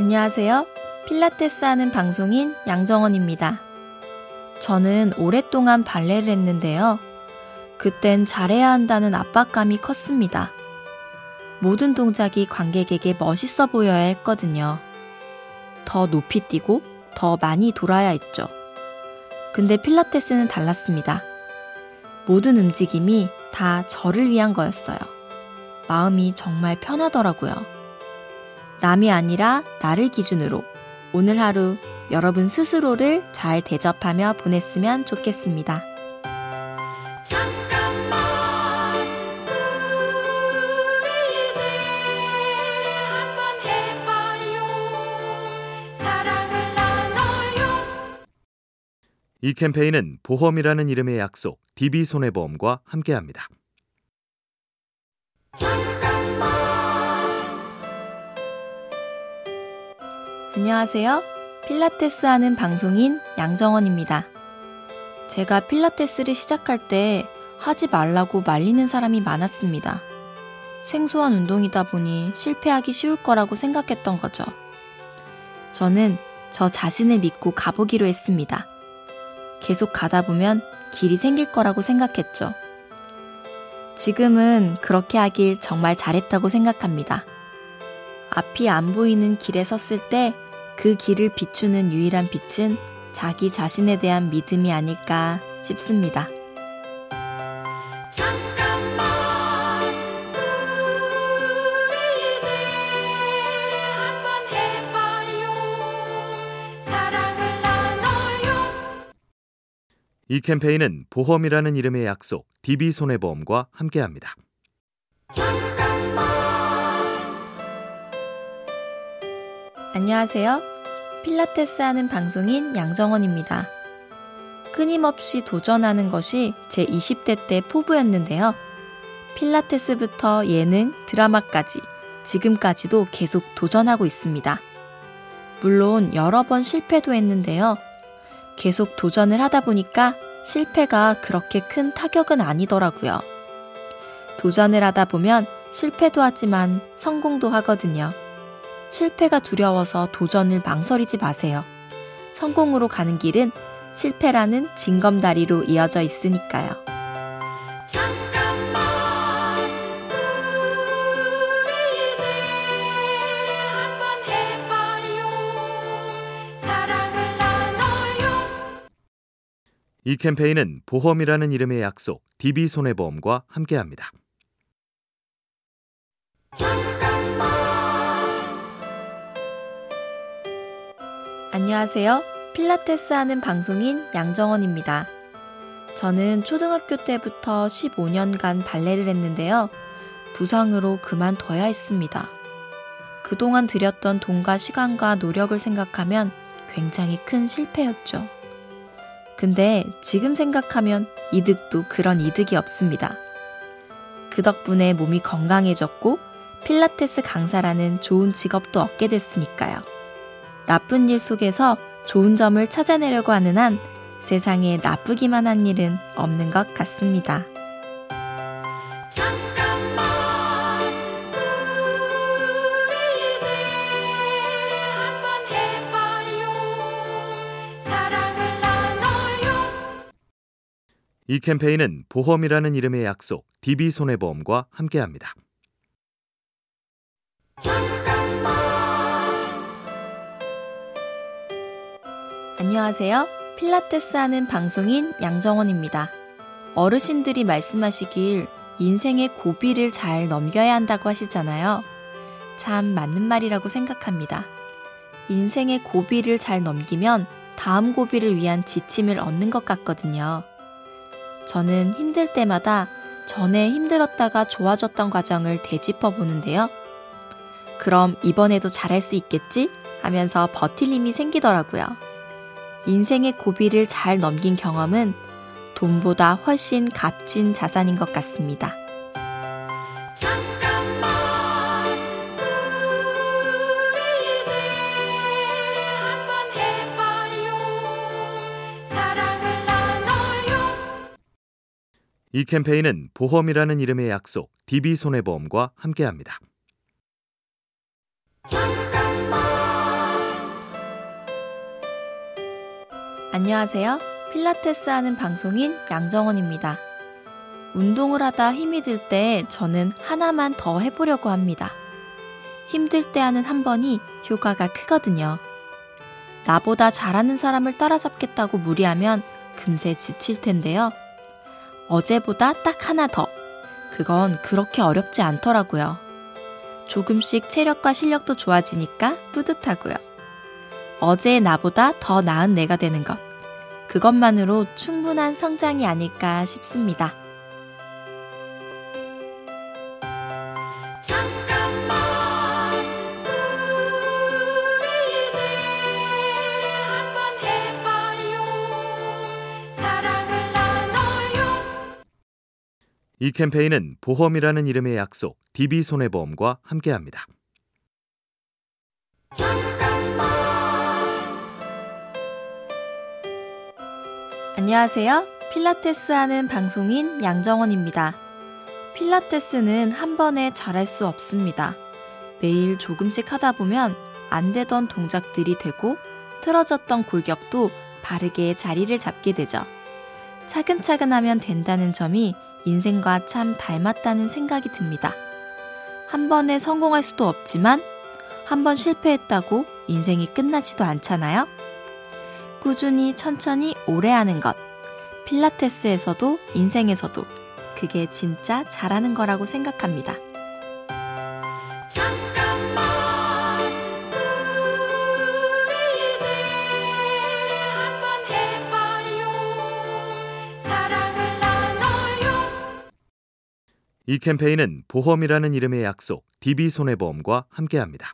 안녕하세요. 필라테스 하는 방송인 양정원입니다. 저는 오랫동안 발레를 했는데요. 그땐 잘해야 한다는 압박감이 컸습니다. 모든 동작이 관객에게 멋있어 보여야 했거든요. 더 높이 뛰고 더 많이 돌아야 했죠. 근데 필라테스는 달랐습니다. 모든 움직임이 다 저를 위한 거였어요. 마음이 정말 편하더라고요. 남이 아니라 나를 기준으로 오늘 하루 여러분 스스로를 잘 대접하며 보냈으면 좋겠습니다. 잠깐만 우리 이제 한번 해봐요. 사랑을 나눠요. 이 캠페인은 보험이라는 이름의 약속 DB손해보험과 함께합니다. 안녕하세요. 필라테스 하는 방송인 양정원입니다. 제가 필라테스를 시작할 때 하지 말라고 말리는 사람이 많았습니다. 생소한 운동이다 보니 실패하기 쉬울 거라고 생각했던 거죠. 저는 저 자신을 믿고 가보기로 했습니다. 계속 가다 보면 길이 생길 거라고 생각했죠. 지금은 그렇게 하길 정말 잘했다고 생각합니다. 앞이 안 보이는 길에 섰을 때 그 길을 비추는 유일한 빛은 자기 자신에 대한 믿음이 아닐까 싶습니다. 이 캠페인은 보험이라는 이름의 약속 DB손해보험과 함께합니다. 안녕하세요. 필라테스 하는 방송인 양정원입니다. 끊임없이 도전하는 것이 제 20대 때 포부였는데요. 필라테스부터 예능, 드라마까지 지금까지도 계속 도전하고 있습니다. 물론 여러 번 실패도 했는데요. 계속 도전을 하다 보니까 실패가 그렇게 큰 타격은 아니더라고요. 도전을 하다 보면 실패도 하지만 성공도 하거든요. 실패가 두려워서 도전을 망설이지 마세요. 성공으로 가는 길은 실패라는 징검다리로 이어져 있으니까요. 이 캠페인은 보험이라는 이름의 약속 DB손해보험과 함께합니다. 안녕하세요. 필라테스 하는 방송인 양정원입니다. 저는 초등학교 때부터 15년간 발레를 했는데요. 부상으로 그만둬야 했습니다. 그동안 들였던 돈과 시간과 노력을 생각하면 굉장히 큰 실패였죠. 근데 지금 생각하면 이득도 그런 이득이 없습니다. 그 덕분에 몸이 건강해졌고 필라테스 강사라는 좋은 직업도 얻게 됐으니까요. 나쁜 일 속에서 좋은 점을 찾아내려고 하는 한 세상에 나쁘기만 한 일은 없는 것 같습니다. 이 캠페인은 보험이라는 이름의 약속 DB손해보험과 함께합니다. 안녕하세요. 필라테스 하는 방송인 양정원입니다. 어르신들이 말씀하시길 인생의 고비를 잘 넘겨야 한다고 하시잖아요. 참 맞는 말이라고 생각합니다. 인생의 고비를 잘 넘기면 다음 고비를 위한 지침을 얻는 것 같거든요. 저는 힘들 때마다 전에 힘들었다가 좋아졌던 과정을 되짚어 보는데요. 그럼 이번에도 잘할 수 있겠지? 하면서 버틸 힘이 생기더라고요. 인생의 고비를 잘 넘긴 경험은 돈보다 훨씬 값진 자산인 것 같습니다. 이 캠페인은 보험이라는 이름의 약속 DB손해보험과 함께합니다. 안녕하세요. 필라테스 하는 방송인 양정원입니다. 운동을 하다 힘이 들 때 저는 하나만 더 해보려고 합니다. 힘들 때 하는 한 번이 효과가 크거든요. 나보다 잘하는 사람을 따라잡겠다고 무리하면 금세 지칠 텐데요. 어제보다 딱 하나 더. 그건 그렇게 어렵지 않더라고요. 조금씩 체력과 실력도 좋아지니까 뿌듯하고요. 어제의 나보다 더 나은 내가 되는 것. 그것만으로 충분한 성장이 아닐까 싶습니다. 잠깐만 우리 이제 한번 해봐요 사랑을 나눠요 이 캠페인은 보험이라는 이름의 약속 DB손해보험과 함께합니다. 안녕하세요. 필라테스 하는 방송인 양정원입니다. 필라테스는 한 번에 잘할 수 없습니다. 매일 조금씩 하다 보면 안 되던 동작들이 되고 틀어졌던 골격도 바르게 자리를 잡게 되죠. 차근차근 하면 된다는 점이 인생과 참 닮았다는 생각이 듭니다. 한 번에 성공할 수도 없지만 한 번 실패했다고 인생이 끝나지도 않잖아요. 꾸준히 천천히 오래 하는 것. 필라테스에서도 인생에서도 그게 진짜 잘하는 거라고 생각합니다. 잠깐만 우리 이제 한번 해봐요 사랑을 나눠요 이 캠페인은 보험이라는 이름의 약속 DB손해보험과 함께합니다.